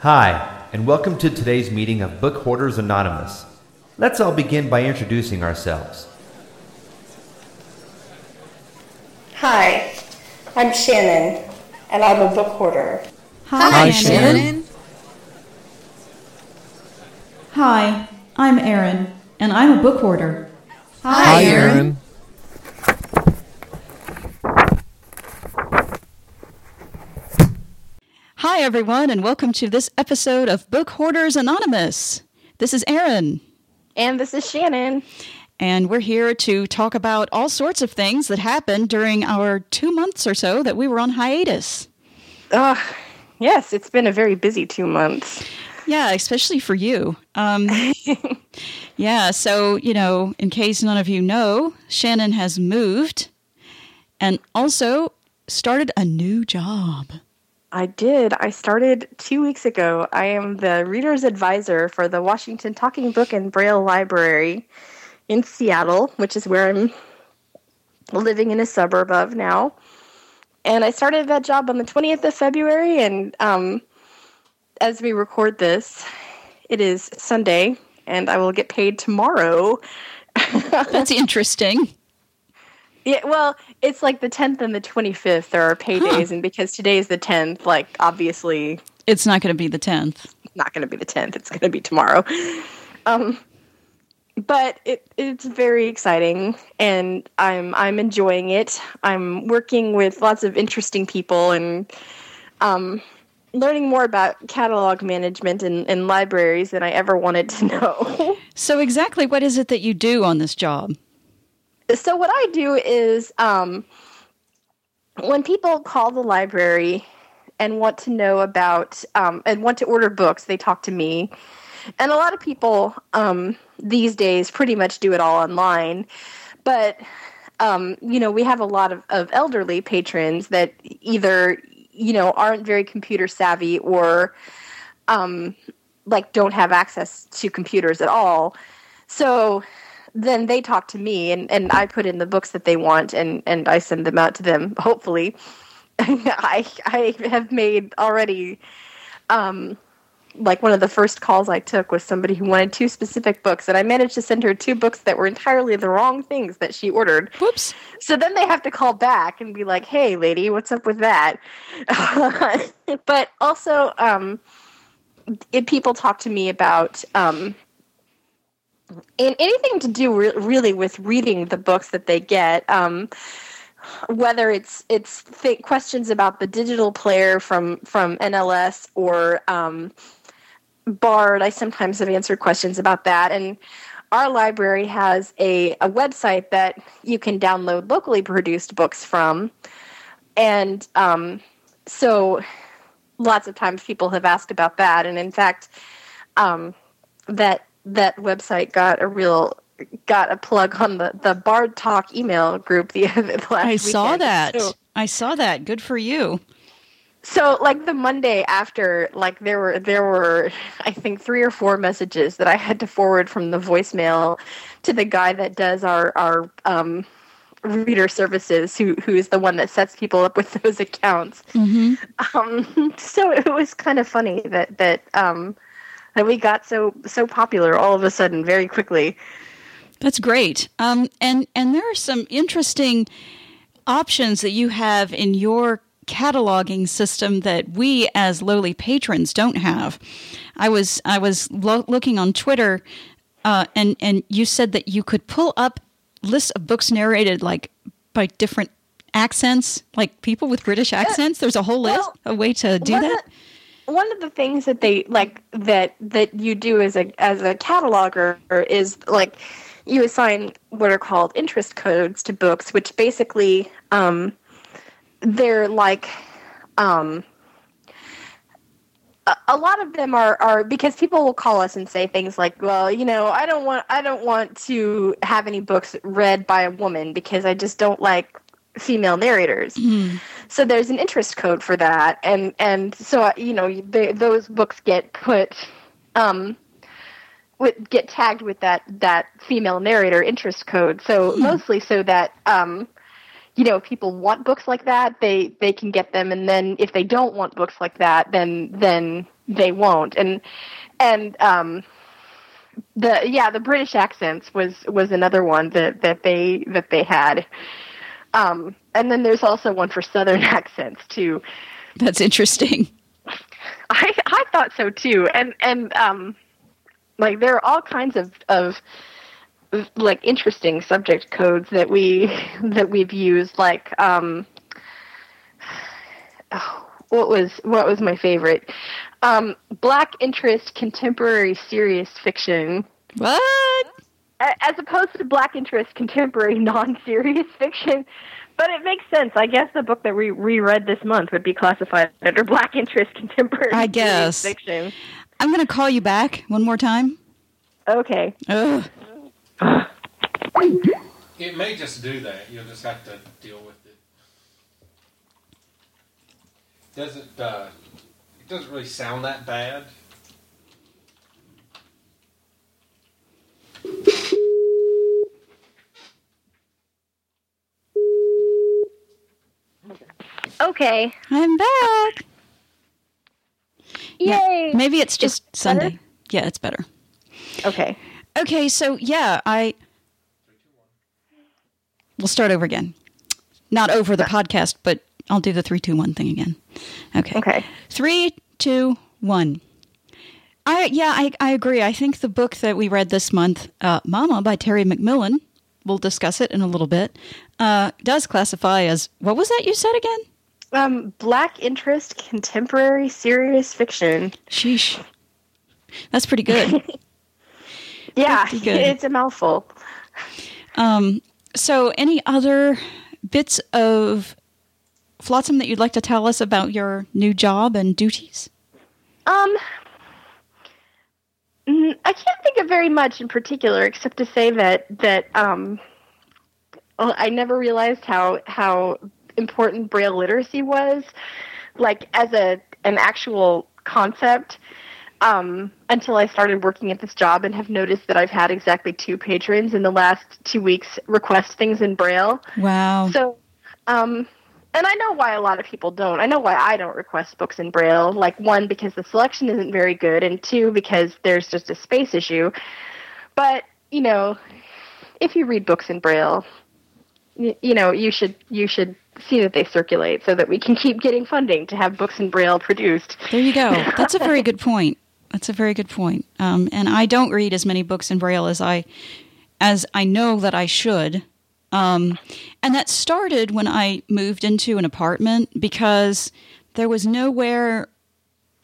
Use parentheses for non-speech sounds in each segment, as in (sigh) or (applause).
Hi, and welcome to today's meeting of Book Hoarders Anonymous. Let's all begin by introducing ourselves. Hi, I'm Shannon, and I'm a book hoarder. Hi, Hi, Shannon. Shannon. Hi, I'm Erin, and I'm a book hoarder. Hi, Erin. Hi, everyone, and welcome to this episode of Book Hoarders Anonymous. This is Erin, And this is Shannon. and we're here to talk about all sorts of things that happened during our two months or so that we were on hiatus. Ugh, yes, it's been a very busy two months. Yeah, especially for you. Um, (laughs) yeah, so, you know, in case none of you know, Shannon has moved and also started a new job. I did. I started two weeks ago. I am the reader's advisor for the Washington Talking Book and Braille Library in Seattle, which is where I'm living in a suburb of now. And I started that job on the 20th of February. And um, as we record this, it is Sunday, and I will get paid tomorrow. (laughs) That's interesting. Yeah, well, it's like the 10th and the 25th. There are paydays, and because today is the 10th, like obviously It's not going to be the 10th. not going to be the 10th. It's going to be tomorrow. Um, but it it's very exciting, and I'm I'm enjoying it. I'm working with lots of interesting people and um, learning more about catalog management and, and libraries than I ever wanted to know. (laughs) So, exactly what is it that you do on this job? So what I do is um, when people call the library and want to know about um, and want to order books, they talk to me. And a lot of people um, these days pretty much do it all online. But um, you know, we have a lot of, of elderly patrons that either you know aren't very computer savvy or um, like don't have access to computers at all. So then they talk to me and, and I put in the books that they want and, and I send them out to them, hopefully. (laughs) I I have made already um like one of the first calls I took was somebody who wanted two specific books and I managed to send her two books that were entirely the wrong things that she ordered. Whoops. So then they have to call back and be like, "Hey, lady, what's up with that?" (laughs) but also, um, if people talk to me about um, and anything to do re- really with reading the books that they get, um, whether it's it's th- questions about the digital player from from NLS or um, Bard. I sometimes have answered questions about that and our library has a, a website that you can download locally produced books from. And um, so lots of times people have asked about that. And in fact, um, that that website got a real got a plug on the, the Bard Talk email group the, (laughs) the last I saw that. So- I saw that. Good for you. so like the Monday after, like there were there were (laughs) I think three or four messages that I had to forward from the voicemail to the guy that does our our um, reader services, who who is the one that sets people up with (laughs) those accounts. hmm Um, so it was kind of funny that that um, that we got so so popular all of a sudden very quickly. That's great. Um, and and there are some interesting options that you have in your cataloging system that we as lowly patrons don't have. I was I was lo- looking on Twitter, uh, and and you said that you could pull up lists of books narrated like by different accents, like people with British accents. There's a whole list, well, a way to do that. One of the things that they like that that you do as a as a cataloger is like you assign what are called interest codes to books, which basically um, they're like um, a, lot of them are are because people will call us and say things like, "Well, you know, I don't want I don't want to have any books read by a woman because I just don't like female narrators." So there's an interest code for that, and and so uh, you know they, those books get put. Um, with, get tagged with that that female narrator interest code. So mostly so that um, you know, if people want books like that, they they can get them, and then if they don't want books like that, then then they won't. And and um, the yeah, the British accents was was another one that that they that they had. Um, and then there's also one for Southern (laughs) accents too. That's interesting. (laughs) I I thought so too, and and um, like there are all kinds of of like interesting subject codes that we (laughs) that we've used. Like um, oh, (sighs) what was what was my favorite? Um, Black interest, contemporary serious fiction. What? As opposed to Black interest, contemporary (laughs) non-serious fiction. But it makes sense. I guess the book that we reread this month would be classified under Black interest, contemporary. I guess fiction. I'm going to call you back one more time. Okay. Ugh. It may just do that. You'll just have to deal with it. Doesn't uh, it doesn't really sound that bad. Okay. I'm back. Yeah, Yay. maybe it's just It's better? Sunday. Yeah, it's better. Okay. Okay, so yeah, I. We'll start over again. Not over the podcast, but I'll do the three, two, one thing again. Okay. Okay. Three, two, one. I yeah, I, I agree. I think the book that we read this month, uh, "Mama" by Terry McMillan, we'll discuss it in a little bit, uh, does classify as what was that you said again? Um, Black interest, contemporary serious fiction. Sheesh, that's pretty good. (laughs) Yeah, Pretty good. it's a mouthful. Um, so, any other bits of flotsam that you'd like to tell us about your new job and duties? Um, I can't think of very much in particular, except to say that that um, I never realized how how important Braille literacy was, like as a an actual concept. Um, until I started working at this job and have noticed that I've had exactly two patrons in the last two weeks request things in Braille. Wow. So, um, and I know why a lot of people don't. I know why I don't request books in Braille. Like, one, because the selection isn't very good, and two, because there's just a space issue. But, you know, if you read books in Braille, you know, you should you should see that they circulate so that we can keep getting funding to have books in Braille produced. There you go. (laughs) That's a very good point. That's a very good point. Um, and I don't read as many books in Braille as I as I know that I should. Um, and that started when I moved into an apartment because there was nowhere.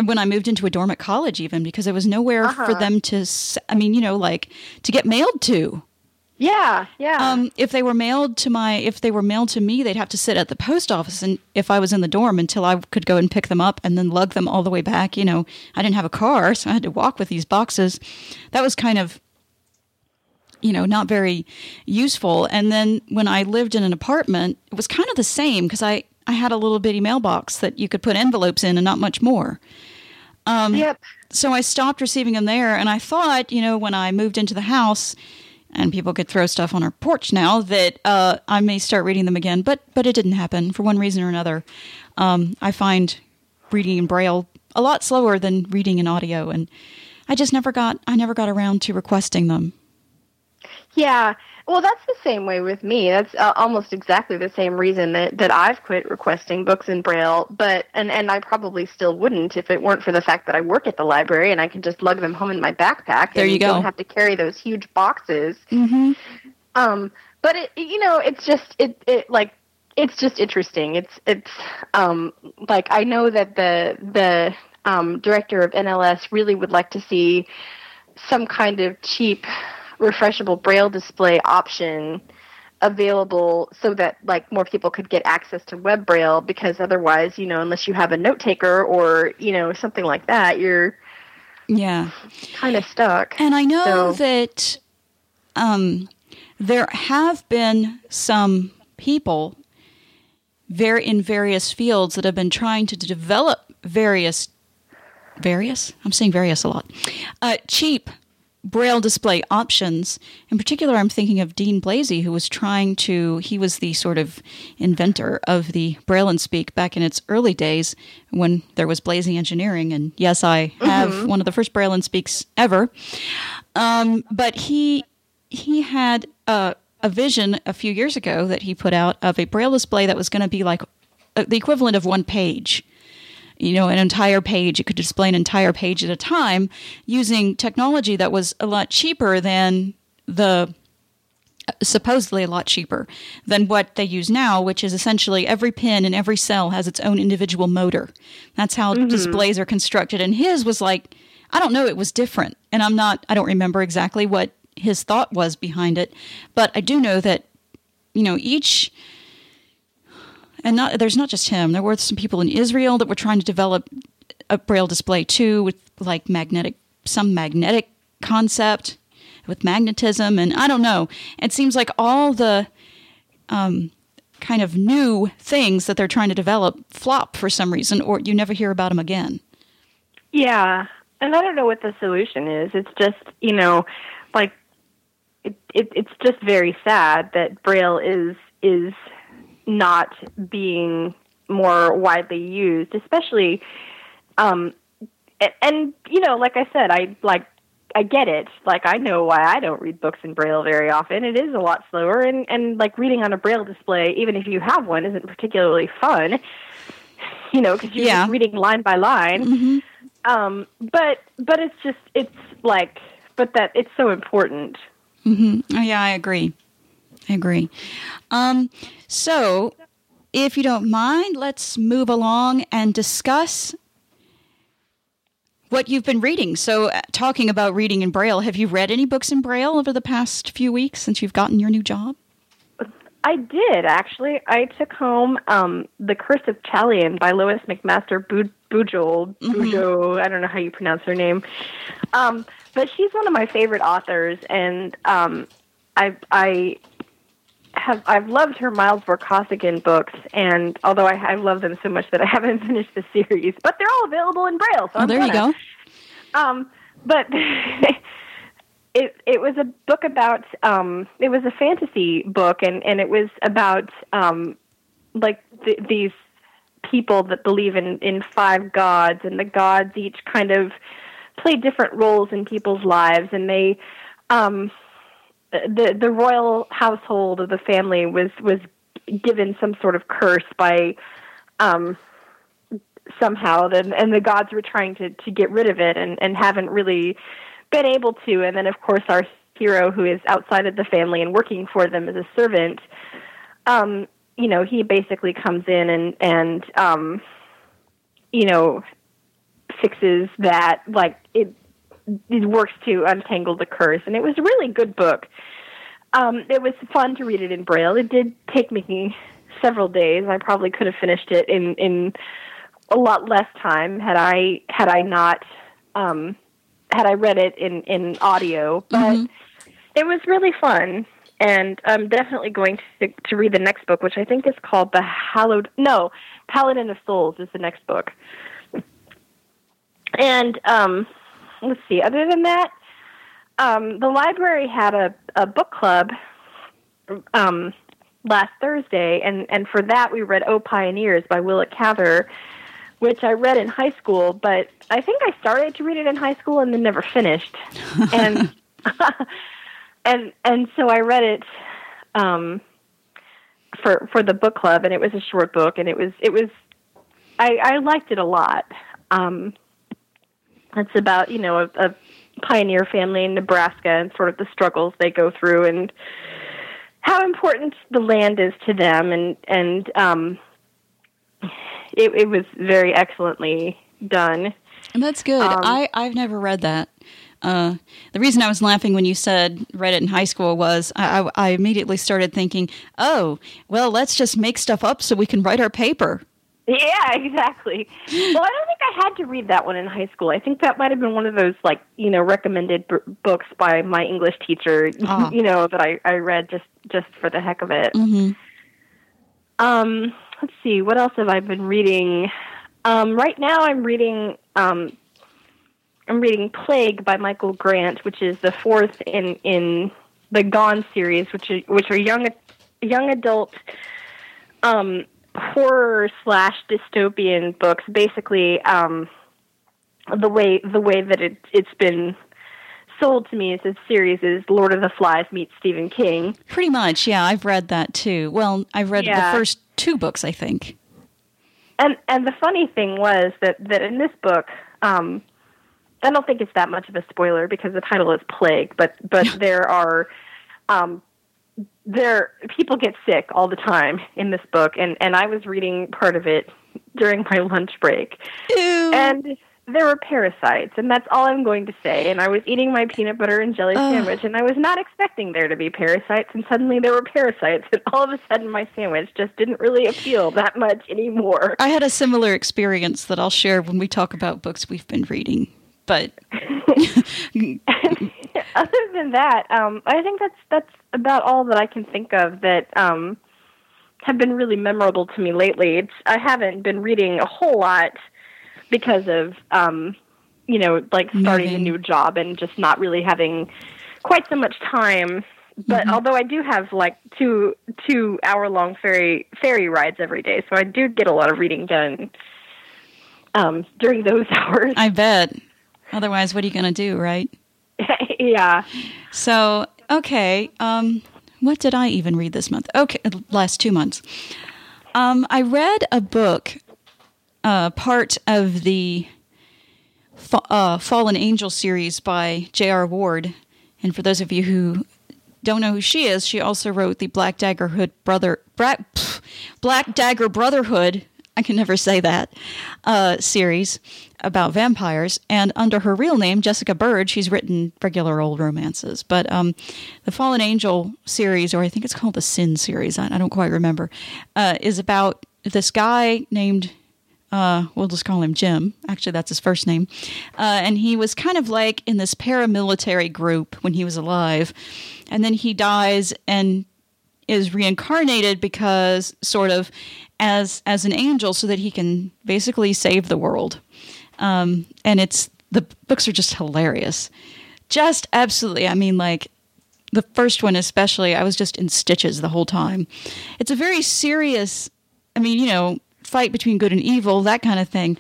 When I moved into a dorm at college, even because there was nowhere for them to. I mean, you know, like to get mailed to. Yeah, yeah. Um, if they were mailed to my, if they were mailed to me, they'd have to sit at the post office, and if I was in the dorm, until I could go and pick them up and then lug them all the way back. You know, I didn't have a car, so I had to walk with these boxes. That was kind of, you know, not very useful. And then when I lived in an apartment, it was kind of the same because I I had a little bitty mailbox that you could put envelopes in and not much more. um, yep. So I stopped receiving them there, and I thought, you know, when I moved into the house, and people could throw stuff on our porch now, that uh, I may start reading them again. But but it didn't happen for one reason or another. Um, I find reading in braille a lot slower than reading in audio, and I just never got I never got around to requesting them. Yeah. Well, that's the same way with me. That's uh, almost exactly the same reason that, that I've quit requesting books in Braille. But and and I probably still wouldn't if it weren't for the fact that I work at the library and I can just lug them home in my backpack. There and you go. Don't have to carry those huge boxes. Mm-hmm. Um, but it, you know, it's just it, it like it's just interesting. It's it's um like I know that the the um, director of NLS really would like to see some kind of cheap refreshable braille display option available so that like more people could get access to web braille because otherwise you know unless you have a note taker or you know something like that you're Yeah. kind of stuck And I know So- that um, there have been some people very in various fields that have been trying to develop various, various? I'm saying various a lot. Uh, cheap braille display options. In particular, I'm thinking of Deane Blazie, who was trying to, he was the sort of inventor of the Braille and Speak back in its early days when there was Blazie Engineering. And yes, I have mm-hmm. one of the first Braille and Speaks ever. Um, but he, he had a, a vision a few years ago that he put out of a Braille display that was going to be like uh, the equivalent of one page you know, an entire page. It could display an entire page at a time using technology that was a lot cheaper than the supposedly a lot cheaper than what they use now, which is essentially every pin in every cell has its own individual motor. That's how mm-hmm. displays are constructed. And his was like, I don't know, it was different. And I'm not, I don't remember exactly what his thought was behind it, but I do know that, you know, each and not there's not just him. There were some people in Israel that were trying to develop a braille display too, with like magnetic some magnetic concept with magnetism, and I don't know. It seems like all the um, kind of new things that they're trying to develop flop for some reason, or you never hear about them again. Yeah, and I don't know what the solution is. It's just you know, like it, it it's just very sad that braille is is not being more widely used, especially um and, and you know, like I said, I like I get it. Like I know why I don't read books in braille very often. It is a lot slower and and like reading on a braille display even if you have one isn't particularly fun. You know, cuz you're yeah. just reading line by line. Mm-hmm. Um but but it's just it's like but that it's so important. Mhm. Oh, yeah, I agree. I agree. Um, so, if you don't mind, let's move along and discuss what you've been reading. So, uh, talking about reading in Braille, have you read any books in Braille over the past few weeks since you've gotten your new job? I did actually. I took home um, "The Curse of Chalion" by Lois McMaster Bujold. Mm-hmm. I don't know how you pronounce her name, um, but she's one of my favorite authors, and um, I I have I've loved her Miles Vorkosigan books, and although I, I love them so much that I (laughs) haven't finished the series, but they're all available in Braille. So oh, there gonna. you go. Um, but (laughs) it it was a book about um, it was a fantasy book, and and it was about um, like th- these people that believe in in five gods, and the gods each kind of play different roles in people's lives, and they um the the royal household of the family was was given some sort of curse by um somehow and and the gods were trying to to get rid of it and and haven't really been able to. And then of course our hero who is outside of the family and working for them as a servant um you know he basically comes in and and um you know fixes that like it it works to untangle the curse, and it was a really good book. Um, it was fun to read it in braille. It did take me several days. I probably could have finished it in in a lot less time had I had I not um, had I read it in in audio. But mm-hmm. it was really fun, and I'm definitely going to to read the next book, which I think is called the Hallowed. No, Paladin of Souls is the next book, and um, let's see. Other than that, um, the library had a, a book club um, last Thursday, and, and for that we read "Oh Pioneers" by Willa Cather, which I read in high school. But I think I started to read it in high school and then never finished, (laughs) and (laughs) and and so I read it um, for for the book club, and it was a short book, and it was it was I, I liked it a lot. Um, it's about you know a, a pioneer family in Nebraska and sort of the struggles they go through and how important the land is to them. And and um it, it was very excellently done. And that's good. Um, i i've never read that. Uh, the reason I was laughing when you said read it in high school was I, I, I immediately started thinking, oh, well, let's just make stuff up so we can write our paper. Yeah, (laughs) exactly. Well, I don't think I had to read that one in high school. I think that might have been one of those like you know recommended b- books by my English teacher. Oh. (laughs) You know that I I read just just for the heck of it. Mm-hmm. Um, let's see, what else have I been reading? Um, right now, I'm reading um, I'm reading Plague by Michael Grant, which is the fourth in in the Gone series, which are, which are young young adult um, horror slash dystopian books. Basically, um, the way the way that it it's been sold to me as a series is Lord of the Flies meets Stephen King. Pretty much, yeah. I've read that too. Well, I've read Yeah. the first two books, I think. And and the funny thing was that that in this book, um, I don't think it's that much of a spoiler because the title is Plague, but but (laughs) there are um, there people get sick all the time in this book, and and I was reading part of it during my lunch break, Ew. and there were parasites, and that's all I'm going to say. And I was eating my peanut butter and jelly Ugh. sandwich, and I was not expecting there to be parasites, and suddenly there were parasites, and all of a sudden my sandwich just didn't really appeal that much anymore. I had a similar experience that I'll share when we talk about books we've been reading. But (laughs) (laughs) (laughs) Other than that, um, I think that's that's about all that I can think of that um, have been really memorable to me lately. It's I haven't been reading a whole lot because of um, you know like starting a new job and just not really having quite so much time. But although I do have like two two hour long ferry ferry rides every day, so I do get a lot of reading done um, during those (laughs) hours. I bet. Otherwise, what are you going to do, right? (laughs) yeah. So, okay. Um, what did I even read this month? Okay, last two months. Um, I read a book, uh, part of the Fa- uh, Fallen Angel series by J.R. Ward. And for those of you who don't know who she is, she also wrote the Black Dagger Hood Brother Bra- Black Dagger Brotherhood. I can never say that uh, series about vampires. And under her real name, Jessica Bird, she's written regular old romances. But um, the Fallen Angel series, or I think it's called the Sin series, I, I don't quite remember, uh, is about this guy named uh, we'll just call him Jim. Actually, that's his first name. Uh, and he was kind of like in this paramilitary group when he was alive. And then he dies and is reincarnated because sort of as as an angel so that he can basically save the world. Um, and it's the books are just hilarious. Just absolutely. I mean like the first one especially I was just in stitches the whole time. It's a very serious I mean, you know, fight between good and evil, that kind of thing.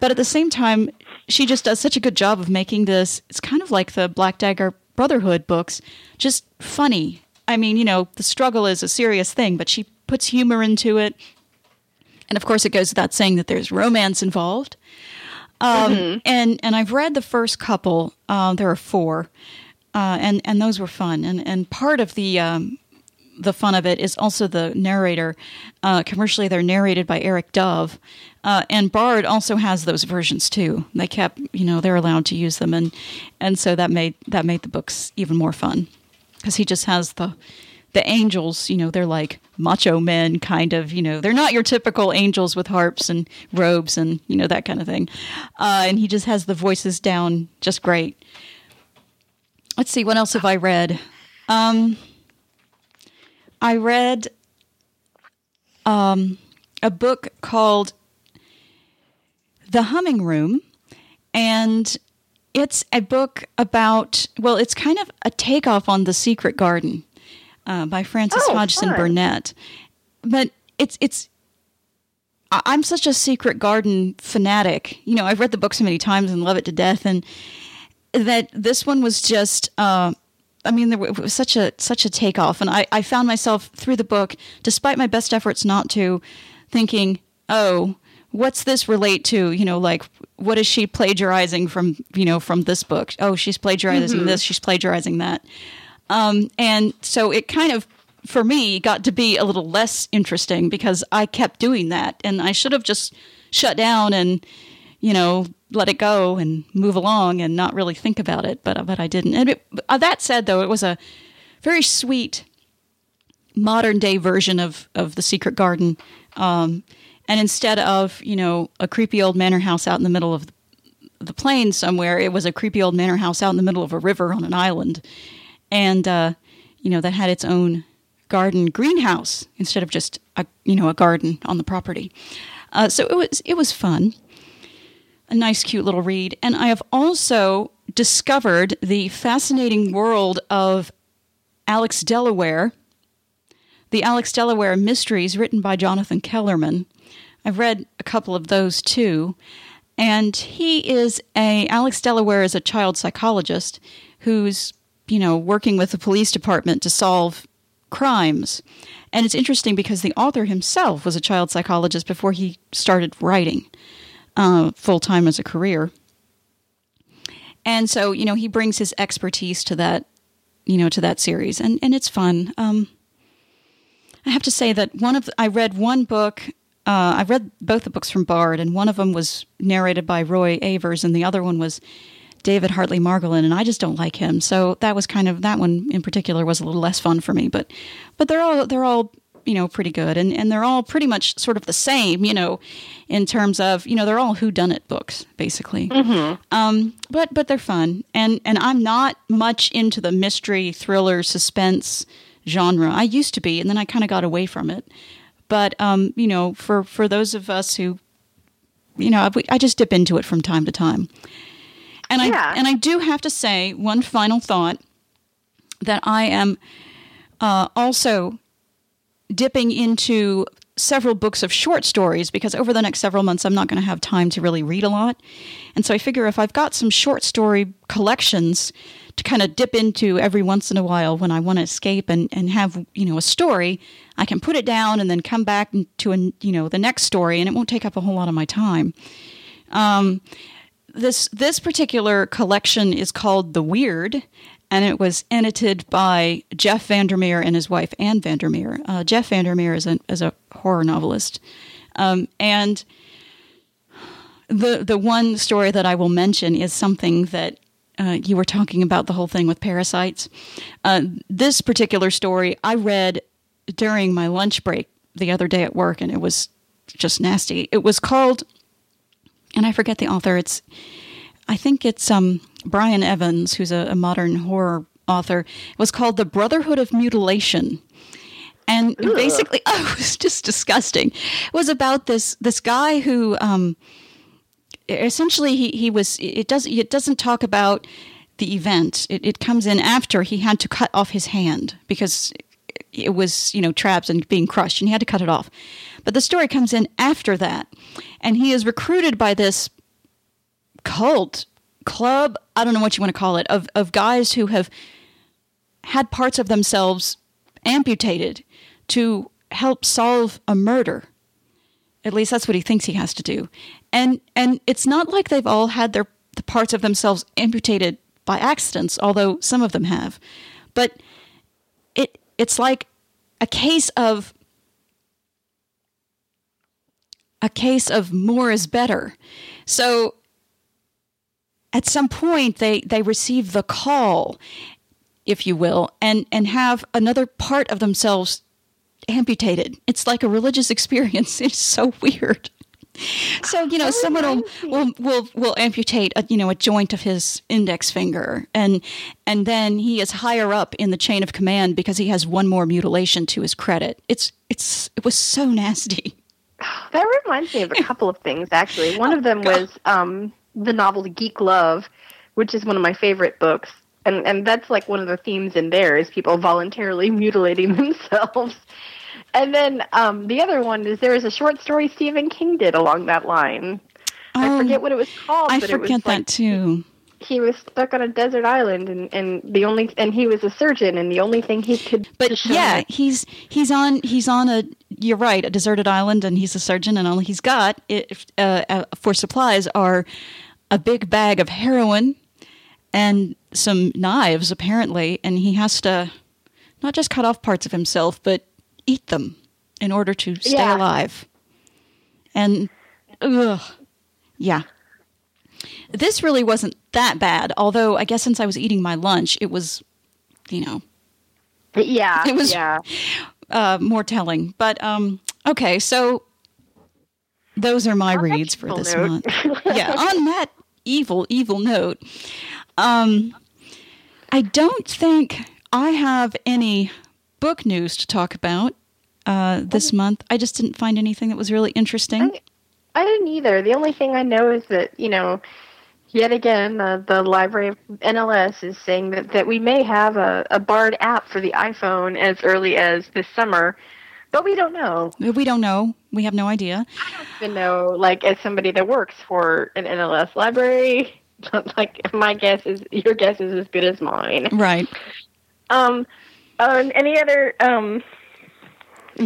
But at the same time, she just does such a good job of making this. It's kind of like the Black Dagger Brotherhood books, just funny. I mean, you know, the struggle is a serious thing, but she puts humor into it. And of course, it goes without saying that there's romance involved. Um, And and I've read the first couple. Uh, there are four, uh, and and those were fun. And and part of the um, the fun of it is also the narrator. Uh, commercially, they're narrated by Eric Dove, uh, and Bard also has those versions too. They kept, you know, they're allowed to use them, and and so that made that made the books even more fun because he just has the the angels. You know, they're like macho men, kind of. You know, they're not your typical angels with harps and robes and you know that kind of thing. Uh, and he just has the voices down just great. Let's see, what else have I read? Um, I read um, a book called The Humming Room, and it's a book about, well, it's kind of a takeoff on The Secret Garden uh, by Frances Oh, Hodgson fun. Burnett. But it's, it's, I'm such a Secret Garden fanatic. You know, I've read the book so many times and love it to death, and that this one was just uh, I mean there was such a such a takeoff and I, I found myself through the book despite my best efforts not to thinking oh what's this relate to you know like what is she plagiarizing from you know from this book oh she's plagiarizing this she's plagiarizing that um, and so it kind of for me got to be a little less interesting because I kept doing that. And I should have just shut down and you know let it go and move along and not really think about it but but I didn't. And it, uh, that said though it was a very sweet modern day version of of the secret garden. Um, and instead of you know a creepy old manor house out in the middle of the plains somewhere it was a creepy old manor house out in the middle of a river on an island and uh, you know that had its own garden greenhouse instead of just a you know a garden on the property. Uh, so it was it was fun. a nice, cute little read. And I have also discovered the fascinating world of Alex Delaware, the Alex Delaware Mysteries, written by Jonathan Kellerman. I've read a couple of those too. And he is a, Alex Delaware is a child psychologist who's, you know, working with the police department to solve crimes. And it's interesting because the author himself was a child psychologist before he started writing uh, full time as a career. And so, you know, he brings his expertise to that, you know, to that series, and and it's fun. Um, I have to say that one of the, I read one book. Uh, I read both the books from Bard, and one of them was narrated by Roy Avers, and the other one was David Hartley Margolin, and I just don't like him. So that was kind of that one in particular was a little less fun for me. But but they're all they're all you know pretty good, and and they're all pretty much sort of the same, you know, in terms of you know they're all who done it books basically. Mm-hmm. Um, but but they're fun, and and I'm not much into the mystery, thriller, suspense genre. I used to be, and then I kind of got away from it. But um, you know, for for those of us who, you know, I, I just dip into it from time to time. And Yeah. I and I do have to say one final thought that I am uh, also dipping into several books of short stories because over the next several months I'm not going to have time to really read a lot. And so I figure if I've got some short story collections to kind of dip into every once in a while when I want to escape and, and have, you know, a story, I can put it down and then come back to a, you know, the next story and it won't take up a whole lot of my time. Um, this this particular collection is called The Weird, and it was edited by Jeff Vandermeer and his wife Anne Vandermeer. Uh, Jeff Vandermeer is a is a horror novelist, um, and the the one story that I will mention is something that. Uh, you were talking about the whole thing with parasites. Uh, this particular story I read during my lunch break the other day at work, and it was just nasty. It was called and I forget the author. It's I think it's um, Brian Evans, who's a, a modern horror author. It was called The Brotherhood of Mutilation. And basically, (laughs) oh, it was just disgusting. It was about this this guy who, um, essentially, he, he was. It doesn't it doesn't talk about the event. It, it comes in after he had to cut off his hand because it was you know trapped and being crushed, and he had to cut it off. But the story comes in after that, and he is recruited by this cult club. I don't know what you want to call it of of guys who have had parts of themselves amputated to help solve a murder. At least that's what he thinks he has to do. And and it's not like they've all had their the parts of themselves amputated by accidents, although some of them have. But it it's like a case of a case of more is better. So at some point they they receive the call if you will and and have another part of themselves amputated. It's like a religious (laughs) experience. It's so weird. So you know someone will, will will will amputate a you know a joint of his index finger and and then he is higher up in the chain of command because he has one more mutilation to his credit. It's it's it was so (laughs) nasty (sighs) That reminds me of a couple of things, actually. One of them was um, the novel Geek Love, which is one of my favorite books. And, and that's like one of the themes in there is people voluntarily (laughs) mutilating themselves. And then um, the other one is there is a short story Stephen King did along that line. I Oh, forget what it was called. i but it was forget that like too He was stuck on a desert island, and, and the only and he was a surgeon, and the only thing he could. but yeah he's he's on he's on a you're right a deserted island and he's a surgeon and all he's got if, uh, uh, for supplies are a big bag of heroin and some knives apparently and he has to not just cut off parts of himself but eat them in order to stay Yeah. alive and ugh, yeah this really wasn't that bad although i guess since i was eating my lunch it was you know yeah, It was- yeah. uh, more telling. But um, okay, so those are my On reads for this note. month. yeah, on that evil, evil note, um, I don't think I have any book news to talk about uh, this month. I just didn't find anything that was really interesting. I- I didn't either. The only thing I know is that you know, yet again, uh, the library of NLS is saying that that we may have a, a Bard app for the iPhone as early as this summer, but we don't know. We don't know. We have no idea. I don't even know. Like as somebody that works for an NLS library, (laughs) like my guess is your guess is as good as mine. Right. Um, uh, any other um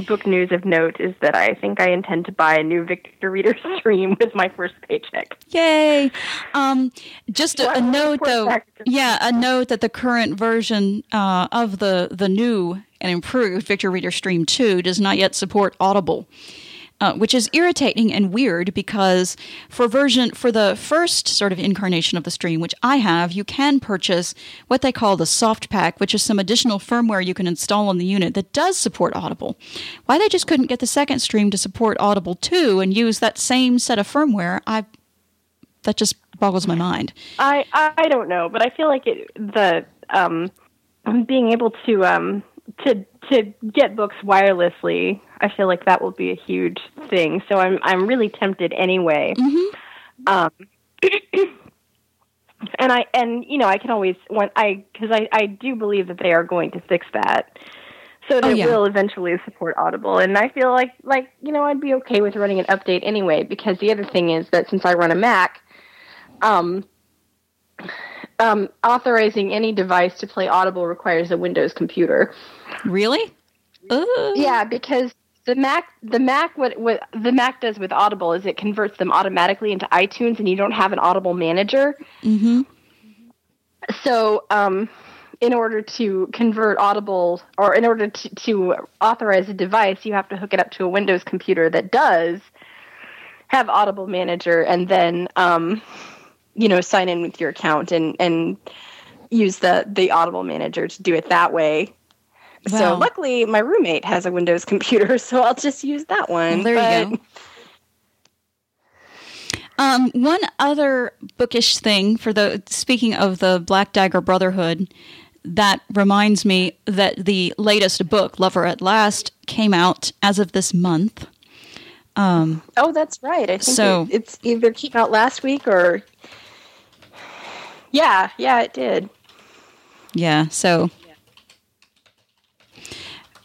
book news of note is that I think I intend to buy a new Victor Reader (laughs) stream with my first paycheck. Yay! Um, just a, a note, though. Yeah, a note that the current version uh, of the the new and improved Victor Reader Stream Two does not yet support Audible. Uh, which is irritating and weird because for version for the first sort of incarnation of the stream, which I have, you can purchase what they call the soft pack, which is some additional firmware you can install on the unit that does support Audible. Why they just couldn't get the second stream to support Audible too and use that same set of firmware, I that just boggles my mind. I I don't know, but I feel like it the um being able to um to to get books wirelessly, I feel like that will be a huge thing. So I'm I'm really tempted anyway. Um (clears throat) and I and you know, I can always when I cuz I I do believe that they are going to fix that. So Oh, yeah. will eventually support Audible, and I feel like, like you know, I'd be okay with running an update anyway. Because the other thing is that since I run a Mac, um, um, authorizing any device to play Audible requires a Windows computer. Really? Ugh. Yeah, because the Mac, the Mac, what what the Mac does with Audible is it converts them automatically into iTunes, and you don't have an Audible manager. Mm-hmm. So, um, in order to convert Audible, or in order to, to authorize a device, you have to hook it up to a Windows computer that does have Audible Manager, and then, um, you know, sign in with your account and and use the the Audible Manager to do it that way. So, luckily, my roommate has a Windows (laughs) computer, so I'll just use that one. Well, there you go. Um, one other bookish thing for the speaking of the Black Dagger Brotherhood, that reminds me that the latest book, Lover at Last, came out as of this month. Um, Oh, that's right. I think So- it, it's either came out last week or. Yeah, yeah, it did. yeah, so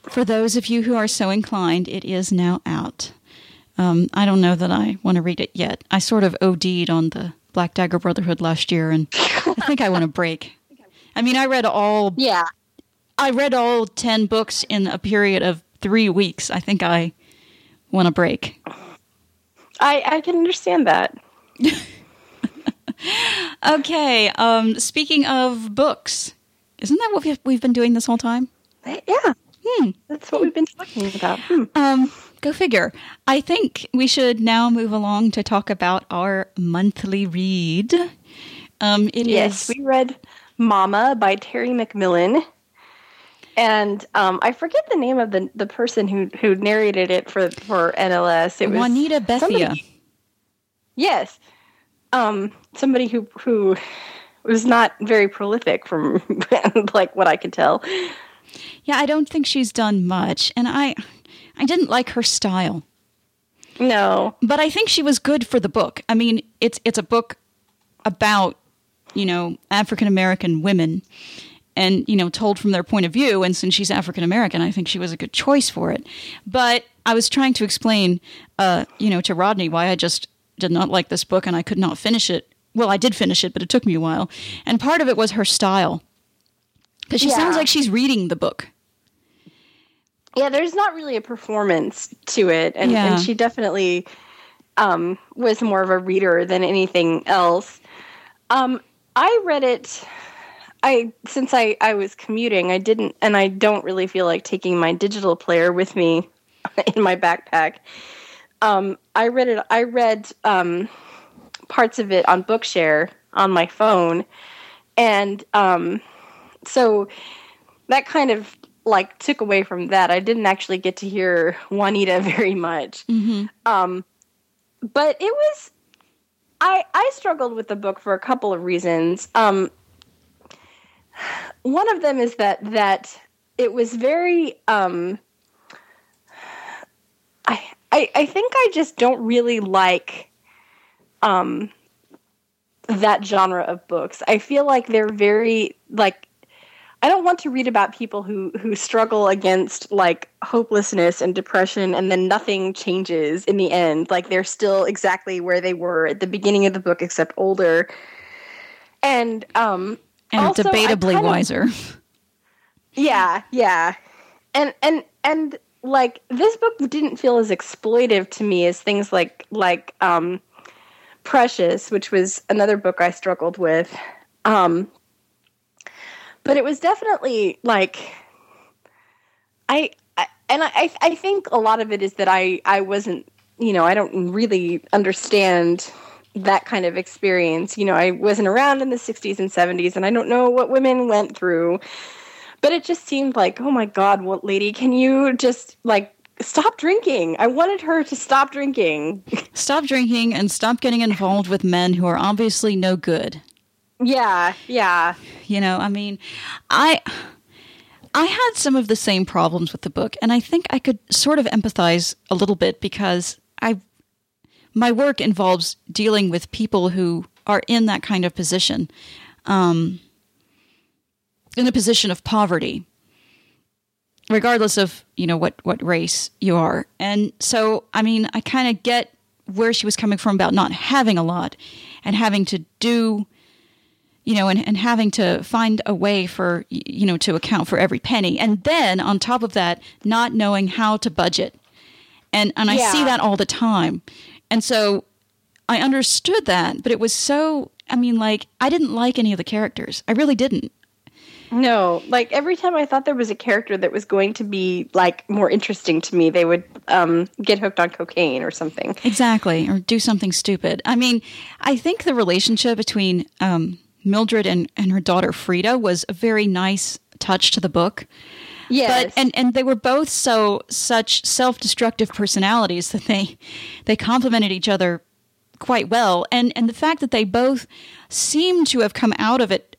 for those of you who are so inclined, it is now out. Um, I don't know that I want to read it yet. I sort of OD'd on the Black Dagger Brotherhood last year, and I think I want a break. I mean, I read all Yeah. I read all 10 books in a period of three weeks. I think I want a break. I, I can understand that. (laughs) (laughs) Okay, um, speaking of books, isn't that what we've, we've been doing this whole time? Yeah. Hmm. That's what we've been talking about. Hmm. Um, go figure. I think we should now move along to talk about our monthly read. Um, it is Yes, we read Mama by Terry McMillan. And um, I forget the name of the the person who who narrated it for for NLS. It was Juanita Bethia. somebody- Yes, um, somebody who who was not very prolific from (laughs) like what I could tell. Yeah, I don't think she's done much, and I, I didn't like her style. No, but I think she was good for the book. I mean, it's it's a book about you know African American women, and you know told from their point of view. And since she's African American, I think she was a good choice for it. But I was trying to explain, uh, you know, to Rodney why I just did not like this book, and I could not finish it. Well, I did finish it, but it took me a while. And part of it was her style, because she Yeah. sounds like she's reading the book. yeah, there's not really a performance to it, and, Yeah. and she definitely um, was more of a reader than anything else. Um, I read it. I since I I was commuting, I didn't, and I don't really feel like taking my digital player with me (laughs) in my backpack. Um, I read it. I read um, parts of it on Bookshare on my phone, and um, so that kind of like took away from that. I didn't actually get to hear Juanita (laughs) very much. Um, but it was I I struggled with the book for a couple of reasons. Um, one of them is that that it was very um, I I, I think I just don't really like um that genre of books. I feel like they're very like I don't want to read about people who who struggle against like hopelessness and depression and then nothing changes in the end. Like they're still exactly where they were at the beginning of the book except older. And um and also, debatably kind of- wiser. yeah, yeah. And and and like this book didn't feel as exploitive to me as things like like um Precious, which was another book I struggled with. Um but it was definitely like I, I and I I think a lot of it is that I I wasn't, you know, I don't really understand that kind of experience. You know, I wasn't around in the 60s and 70s and I don't know what women went through but it just seemed like oh my god what lady can you just like stop drinking? I wanted her to stop drinking. (laughs) Stop drinking and stop getting involved with men who are obviously no good. yeah yeah. You know, I mean, I I had some of the same problems with the book, and I think I could sort of empathize a little bit because I my work involves dealing with people who are in that kind of position, um, in a position of poverty, regardless of you know what what race you are. And so, I mean, I kind of get where she was coming from about not having a lot and having to do you know, and, and having to find a way for, you know, to account for every penny. And then on top of that, not knowing how to budget. And, and I see that all the time. And so I understood that, but it was so, I mean, like, I didn't like any of the characters. I really didn't. No like every time i thought there was a character that was going to be like more interesting to me they would um get hooked on cocaine or something Exactly. Or do something stupid. I mean, I think the relationship between um, Mildred and, and her daughter Freda was a very nice touch to the book. yes but and and they were both so such self-destructive personalities that they they complemented each other quite well and and the fact that they both seem to have come out of it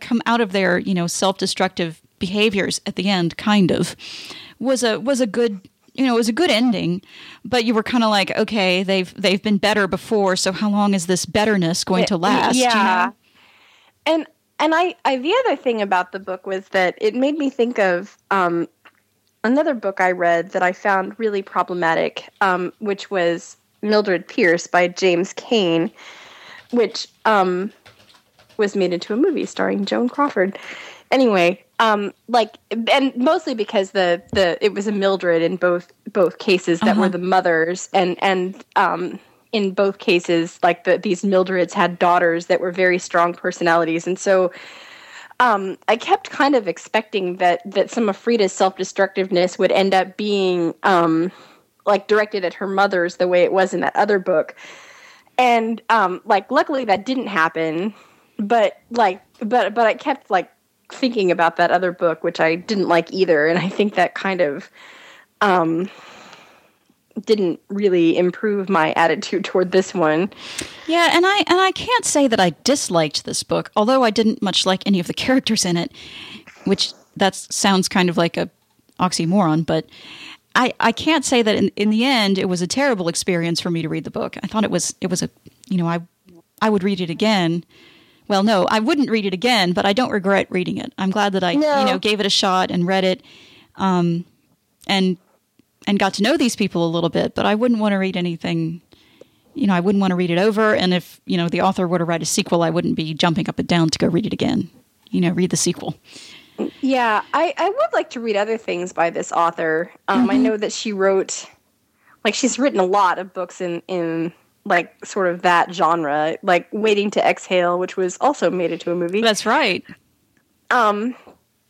come out of their you know self-destructive behaviors at the end kind of was a was a good you know it was a good ending but you were kind of like okay they've they've been better before so how long is this betterness going to last you yeah know? and and I, I the other thing about the book was that it made me think of um, another book I read that I found really problematic, um, which was Mildred Pierce by James Cain, which um, was made into a movie starring Joan Crawford. Anyway, um, like, and mostly because the the it was a Mildred in both both cases that were the mothers, and and um, in both cases, like the these Mildreds had daughters that were very strong personalities, and so um, I kept kind of expecting that that some of Freda's self destructiveness would end up being um, like directed at her mother's the way it was in that other book, and um, like luckily that didn't happen. But like, but but I kept like thinking about that other book, which I didn't like either, and I think that kind of um, didn't really improve my attitude toward this one. Yeah, and I and I can't say that I disliked this book, although I didn't much like any of the characters in it, which that sounds kind of like a oxymoron, but I, I can't say that in, in the end it was a terrible experience for me to read the book. I thought it was it was a you know, I I would read it again. Well, no, I wouldn't read it again, but I don't regret reading it. I'm glad that I No. you know gave it a shot and read it, um, and and got to know these people a little bit. But I wouldn't want to read anything you know, I wouldn't want to read it over. And if, you know, the author were to write a sequel, I wouldn't be jumping up and down to go read it again. You know, read the sequel. Yeah, I, I would like to read other things by this author. Um, I know that she wrote, like, she's written a lot of books in, in, like, sort of that genre, like Waiting to Exhale, which was also made into a movie. That's right. Um,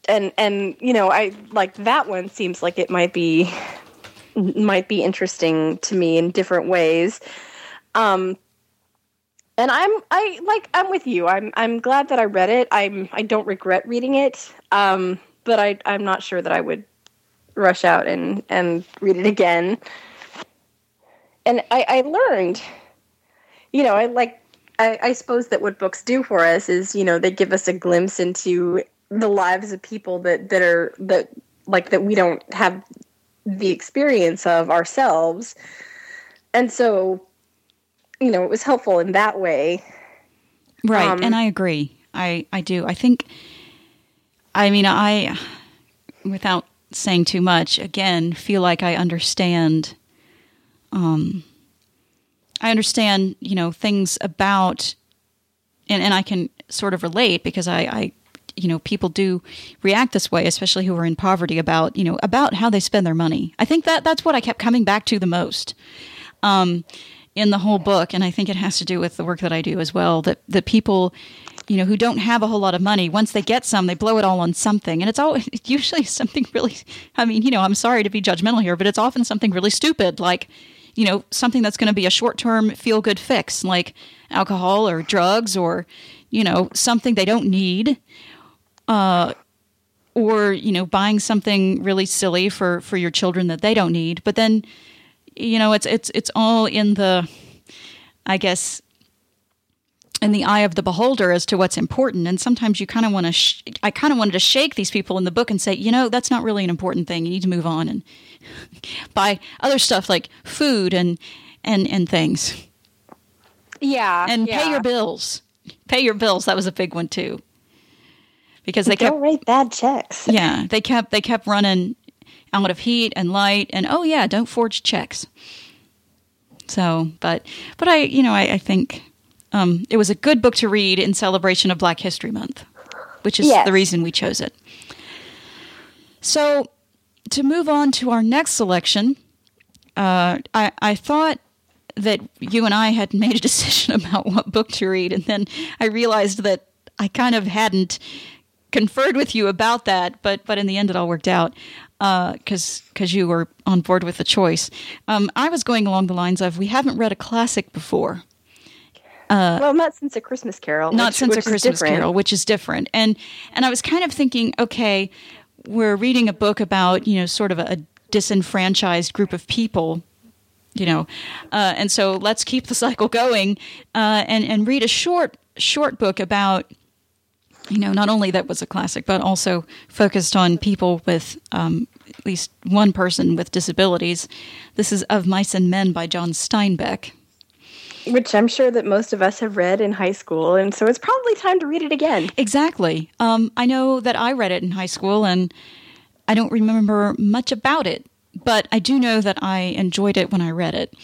and, and, you know, I, like, that one seems like it might be, might be interesting to me in different ways. Um, and I'm I like I'm with you. I'm I'm glad that I read it. I'm I don't regret reading it. Um, but I I'm not sure that I would rush out and and read it again. And I I learned, you know, I like I, I suppose that what books do for us is you know they give us a glimpse into the lives of people that that are that like that we don't have the experience of ourselves. And so, you know, it was helpful in that way. Right, Um, and I agree. I I do. I think. I mean, I, without saying too much, again, feel like I understand. Um, I understand, you know, things about, and and I can sort of relate because I, I, you know, people do react this way, especially who are in poverty about, you know, about how they spend their money. I think that that's what I kept coming back to the most um, in the whole book, and I think it has to do with the work that I do as well. That that people, you know, who don't have a whole lot of money, once they get some, they blow it all on something, and it's all (laughs) usually something really. I mean, you know, I'm sorry to be judgmental here, but it's often something really stupid, like you know, something that's going to be a short term feel good fix, like alcohol or drugs or you know something they don't need. Uh, or you know buying something really silly for for your children that they don't need but then you know it's it's it's all in the i guess in the eye of the beholder as to what's important and sometimes you kind of want to sh- i kind of wanted to shake these people in the book and say you know that's not really an important thing you need to move on and (laughs) buy other stuff like food and and and things Yeah. and yeah. pay your bills pay your bills that was a big one too because they kept Don't write bad checks. yeah they kept they kept running out of heat and light and oh yeah don't forge checks so but but i you know i, I think um, it was a good book to read in celebration of black history month which is Yes. the reason we chose it so to move on to our next selection uh, I, I thought that you and I had made a (laughs) decision about what book to read, and then I realized that I kind of hadn't conferred with you about that, but but in the end, it all worked out because because you were on board with the choice. Um, I was going along the lines of we haven't read a classic before, well, not since a Christmas Carol. not which- since which a Christmas. Carol, which is different. And and I was kind of thinking, okay, we're reading a book about you know sort of a, disenfranchised group of people, you know, uh, and so let's keep the cycle going uh, and and read a short short book about. You know, not only that was a classic, but also focused on people with um, at least one person with disabilities. This is Of Mice and Men by John Steinbeck. Which I'm sure that most of us have read in high school, and so it's probably time to read it again. Exactly. Um, I know that I read it in high school and I don't remember much about it, but I do know that I enjoyed it when I read it.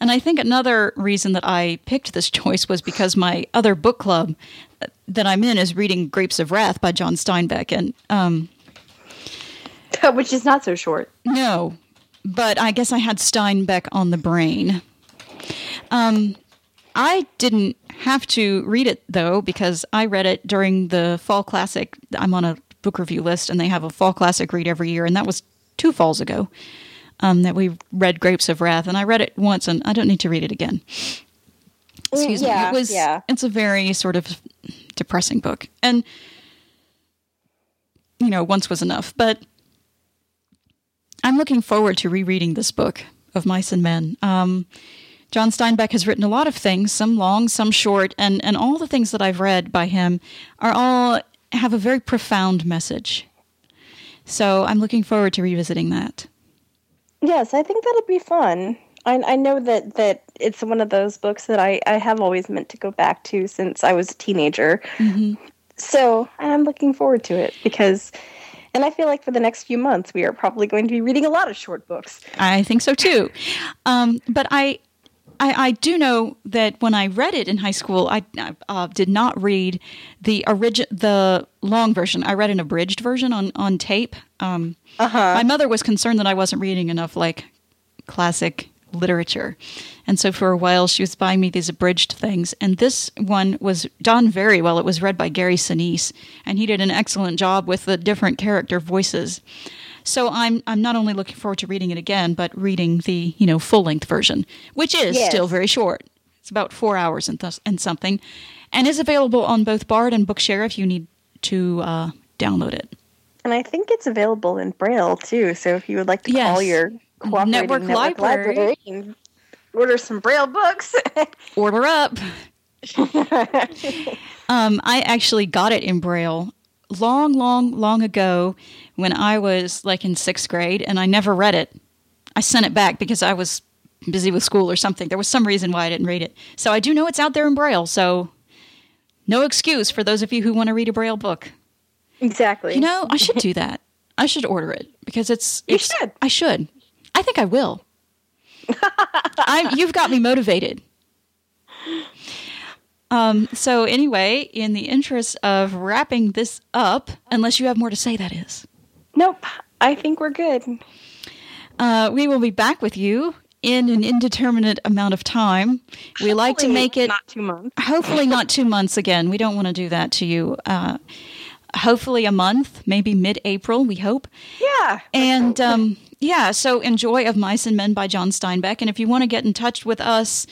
And I think another reason that I picked this (laughs) choice was because my other book club that I'm in is reading Grapes of Wrath by John Steinbeck. And um, (laughs) Which is not so short. no, but I guess I had Steinbeck on the brain. Um, I didn't have to read it though because I read it during the fall classic. I'm on a book review list, and they have a fall classic read every year, and that was two falls ago um, that we read Grapes of Wrath, and I read it once, and I don't need to read it again. Excuse me. It was. yeah. It's a very sort of depressing book, and you know, once was enough, but. I'm looking forward to rereading this book of Mice and Men. Um, John Steinbeck has written a lot of things, some long, some short, and, and all the things that I've read by him are all have a very profound message. So I'm looking forward to revisiting that. Yes, I think that'll be fun. I, I know that, that it's one of those books that I, I have always meant to go back to since I was a teenager. So I'm looking forward to it because, and I feel like for the next few months, we are probably going to be reading a lot of short books. I think so too. Um, but I, I, I do know that when I read it in high school, I uh, did not read the origin, the long version. I read an abridged version on on tape. Um, My mother was concerned that I wasn't reading enough like classic literature, and so for a while she was buying me these abridged things. And this one was done very well. It was read by Gary Sinise, and he did an excellent job with the different character voices. So I'm I'm not only looking forward to reading it again, but reading the you know full length version, which is Yes. still very short. It's about four hours and, th- and something, and is available on both Bard and Bookshare if you need to uh, download it. And I think it's available in Braille too. So if you would like to call your cooperating Network network, library. library. and order some Braille books. (laughs) Order up. (laughs) um, I actually got it in Braille long, long, long ago when I was like in sixth grade, and I never read it. I sent it back because I was busy with school or something. There was some reason why I didn't read it. So I do know it's out there in Braille, so no excuse for those of you who want to read a Braille book. Exactly. You know, I should do (laughs) that. I should order it because it's. You it's should. I should. I think I will. (laughs) I'm, you've got me motivated. Um, so, anyway, in the interest of wrapping this up, unless you have more to say, that is, Nope. I think we're good. uh, we will be back with you in an indeterminate amount of time. We like to make it not two months. hopefully not two months again. We don't want to do that to you. Uh, hopefully a month, maybe mid April, we hope. Yeah. And um, yeah, so enjoy Of Mice and Men by John Steinbeck. And if you want to get in touch with us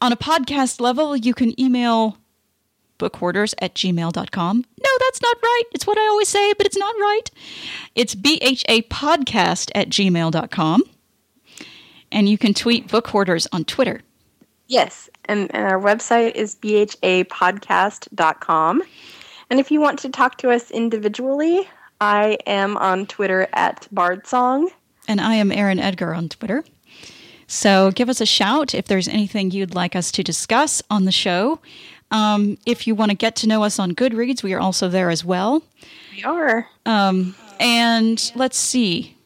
on a podcast level, you can email bookhoarders at gmail.com. No, that's not right. It's what I always say, but it's not right. It's bha podcast at gmail.com. And you can tweet book hoarders on Twitter. Yes, and, and our website is bhapodcast.com. And if you want to talk to us individually, I am on Twitter at bardsong. And I am Erin Edgar on Twitter. So give us a shout if there's anything you'd like us to discuss on the show. Um, if you want to get to know us on Goodreads, we are also there as well. We are. Um, and let's see.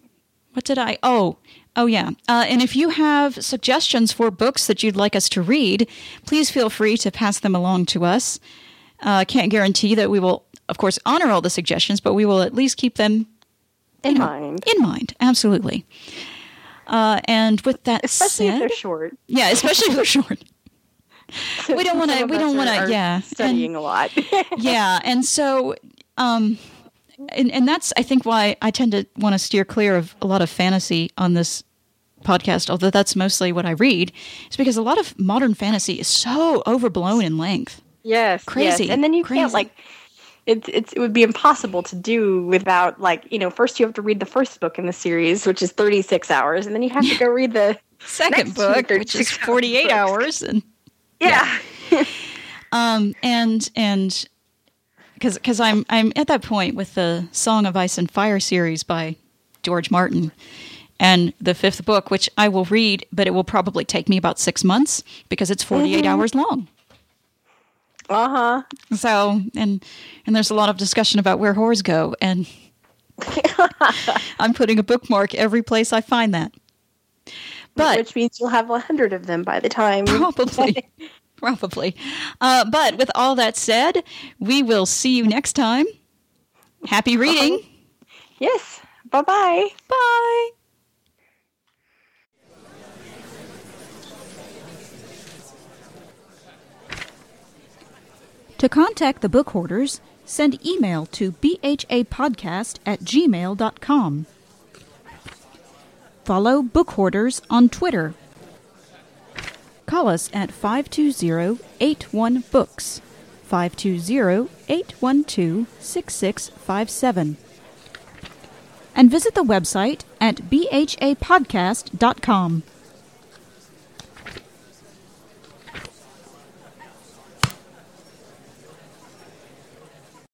What did I? Oh, oh yeah. Uh, and if you have suggestions for books that you'd like us to read, please feel free to pass them along to us. Uh, can't guarantee that we will, of course, honor all the suggestions, but we will at least keep them In know, mind. In mind, absolutely. Uh, and with that Especially if they're short. yeah, especially if they're short. (laughs) We don't wanna- we don't wanna- yeah, Studying a lot. (laughs) yeah, and so, um, and and that's I think why I tend to want to steer clear of a lot of fantasy on this podcast. Although that's mostly what I read, is because a lot of modern fantasy is so overblown in length. yes. Crazy, Yes. And then you crazy. can't, like, it, it's, it would be impossible to do without, like, you know, first you have to read the first book in the series, which is 36 hours, and then you have to go read the. (laughs) Second book, which is forty eight hours, and Yeah. (laughs) um and and because because I'm I'm at that point with the Song of Ice and Fire series by George Martin and the fifth book, which I will read, but it will probably take me about six months because it's 48 hours long. Uh huh. So and and there's a lot of discussion about where whores go, and (laughs) I'm putting a bookmark every place I find that. But Which means you'll have a hundred of them by the time. Probably. (laughs) Probably. Uh, but with all that said, we will see you next time. Happy reading. yes. Bye bye. Bye. To contact the book hoarders, send email to bhapodcast at gmail.com. Follow Book Hoarders on Twitter. Call us at 520-81-BOOKS, 520-812-6657. And visit the website at bhapodcast.com.